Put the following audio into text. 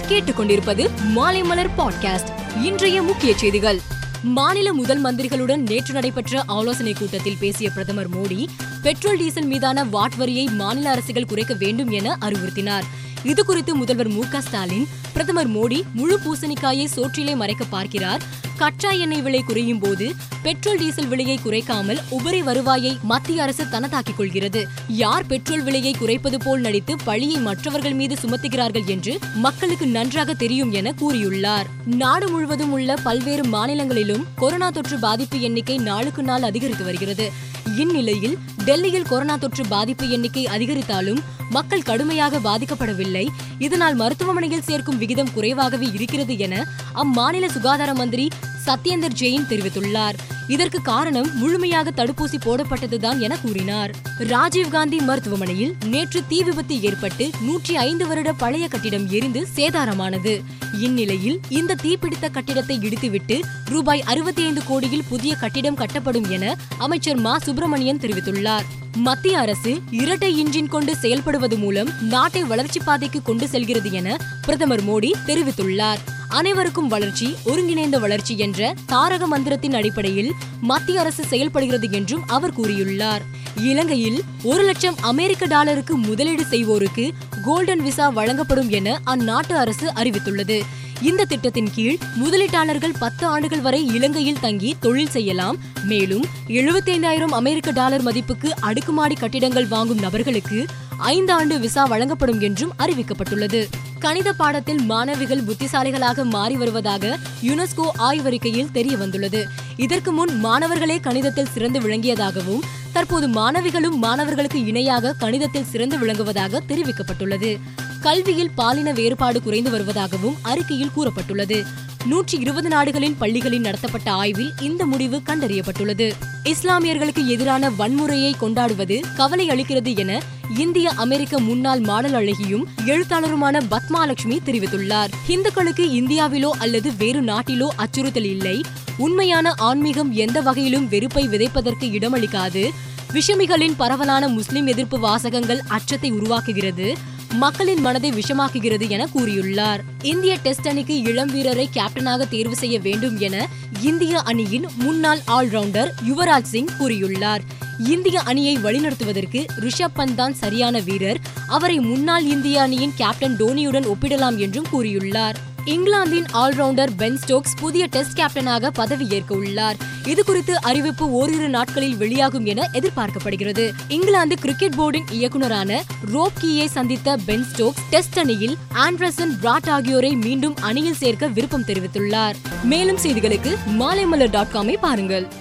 நீங்கள் கேட்டுக்கொண்டிருப்பது மாலை மலர் பாட்காஸ்ட் இன்றைய முக்கிய செய்திகள். மாநில முதல் மந்திரிகளுடன் நேற்று நடைபெற்ற ஆலோசனைக் கூட்டத்தில் பேசிய பிரதமர் மோடி பெட்ரோல் டீசல் மீதான வாட் வரியை மாநில அரசுகள் குறைக்க வேண்டும் என அறிவுறுத்தினார். இதுகுறித்து முதல்வர் மு க ஸ்டாலின் பிரதமர் மோடி முழு பூசணிக்காயை சோற்றிலே மறைக்க பார்க்கிறார். கச்சா எண்ணெய் விலை குறையும் போது பெட்ரோல் டீசல் விலையை குறைக்காமல் உபரி வருவாயை மத்திய அரசு தனதாக்கிக் கொள்கிறது. யார் பெட்ரோல் விலையை குறைப்பது போல் நடித்து பழியை மற்றவர்கள் மீது சுமத்துகிறார்கள் என்று மக்களுக்கு நன்றாக தெரியும் என கூறியுள்ளார். நாடு முழுவதும் உள்ள பல்வேறு மாநிலங்களிலும் கொரோனா தொற்று பாதிப்பு எண்ணிக்கை நாளுக்கு நாள் அதிகரித்து வருகிறது. இந்நிலையில் டெல்லியில் கொரோனா தொற்று பாதிப்பு எண்ணிக்கை அதிகரித்தாலும் மக்கள் கடுமையாக பாதிக்கப்படவில்லை. இதனால் மருத்துவமனையில் சேர்க்கும் விகிதம் குறைவாகவே இருக்கிறது என அம்மாநில சுகாதார மந்திரி சத்யேந்தர் ஜெயின் தெரிவித்துள்ளார். இதற்கு காரணம் முழுமையாக தடுப்பூசி போடப்பட்டதுதான் என கூறினார். ராஜீவ்காந்தி மருத்துவமனையில் நேற்று தீ விபத்து ஏற்பட்டு நூற்றி ஐந்து வருட பழைய கட்டிடம் எரிந்து சேதாரமானது. இந்நிலையில் இந்த தீப்பிடித்த கட்டிடத்தை இடித்துவிட்டு ரூபாய் அறுபத்தி ஐந்து கோடியில் புதிய கட்டிடம் கட்டப்படும் என அமைச்சர் மா. சுப்பிரமணியன் தெரிவித்துள்ளார். மத்திய அரசு இரட்டை இன்ஜின் கொண்டு செயல்படுவது மூலம் நாட்டை வளர்ச்சி பாதைக்கு கொண்டு செல்கிறது என பிரதமர் மோடி தெரிவித்துள்ளார். அனைவருக்கும் வளர்ச்சி ஒருங்கிணைந்த வளர்ச்சி என்ற தாரக மந்திரத்தின் அடிப்படையில் மத்திய அரசு செயல்படுகிறது என்றும் அவர் கூறியுள்ளார். இலங்கையில் ஒரு லட்சம் அமெரிக்க டாலருக்கு முதலீடு செய்வோருக்கு கோல்டன் விசா வழங்கப்படும் என அந்நாட்டு அரசு அறிவித்துள்ளது. இந்த திட்டத்தின் கீழ் முதலீட்டாளர்கள் பத்து ஆண்டுகள் வரை இலங்கையில் தங்கி தொழில் செய்யலாம். மேலும் எழுபத்தைந்தாயிரம் அமெரிக்க டாலர் மதிப்புக்கு அடுக்குமாடி கட்டிடங்கள் வாங்கும் நபர்களுக்கு ஐந்து ஆண்டு விசா வழங்கப்படும் என்றும் அறிவிக்கப்பட்டுள்ளது. கணித பாடத்தில் மாணவிகள் புத்திசாலிகளாக மாறி வருவதாக யுனெஸ்கோ ஆய்வறிக்கையில் தெரிய வந்துள்ளது இதற்கு முன் மாணவர்களே கணிதத்தில் சிறந்து விளங்கியதாகவும் தற்போது மாணவிகளும் மாணவர்களுக்கு இணையாக கணிதத்தில் சிறந்து விளங்குவதாக தெரிவிக்கப்பட்டுள்ளது. கல்வியில் பாலின வேறுபாடு குறைந்து வருவதாகவும் அறிக்கையில் கூறப்பட்டுள்ளது. நூற்றி இருபது நாடுகளின் பள்ளிகளில் நடத்தப்பட்ட ஆய்வில் இந்த முடிவு கண்டறியப்பட்டுள்ளது. இஸ்லாமியர்களுக்கு எதிரான வன்முறையை கொண்டாடுவது கவலை அளிக்கிறது என இந்திய அமெரிக்க முன்னாள் மாடல் அழகியும் எழுத்தாளருமான பத்மாலட்சுமி தெரிவித்துள்ளார். இந்துக்களுக்கு இந்தியாவிலோ அல்லது வேறு நாட்டிலோ அச்சுறுத்தல் இல்லை. உண்மையான ஆன்மீகம் எந்த வகையிலும் வெறுப்பை விதைப்பதற்கு இடமளிக்காது. விஷமிகளின் பரவலான முஸ்லிம் எதிர்ப்பு வாசகங்கள் அச்சத்தை உருவாக்குகிறது. மக்களின் மனதை விஷமாக்குகிறது என கூறியுள்ளார். இந்திய டெஸ்ட் அணிக்கு இளம் வீரரை கேப்டனாக தேர்வு செய்ய வேண்டும் என இந்திய அணியின் முன்னாள் ஆல்ரவுண்டர் யுவராஜ் சிங் கூறியுள்ளார். இந்திய அணியை வழிநடத்துவதற்கு ரிஷப் பந்த் தான் சரியான வீரர். அவரை முன்னாள் இந்திய அணியின் கேப்டன் டோனியுடன் ஒப்பிடலாம் என்றும் கூறியுள்ளார். இங்கிலாந்தின் ஆல்ரவுண்டர் பென் ஸ்டோக்ஸ் புதிய டெஸ்ட் கேப்டனாக பதவியேற்க உள்ளார். இது குறித்து அறிவிப்பு ஓரிரு நாட்களில் வெளியாகும் என எதிர்பார்க்கப்படுகிறது. இங்கிலாந்து கிரிக்கெட் போர்டின் இயக்குநரான ரோப் கீயை சந்தித்த பென் ஸ்டோக்ஸ் டெஸ்ட் அணியில் ஆண்ட்ரசன் பிராட் ஆகியோரை மீண்டும் அணியில் சேர்க்க விருப்பம் தெரிவித்துள்ளார். மேலும் செய்திகளுக்கு மாலைமலர் டாட் காமை பாருங்கள்.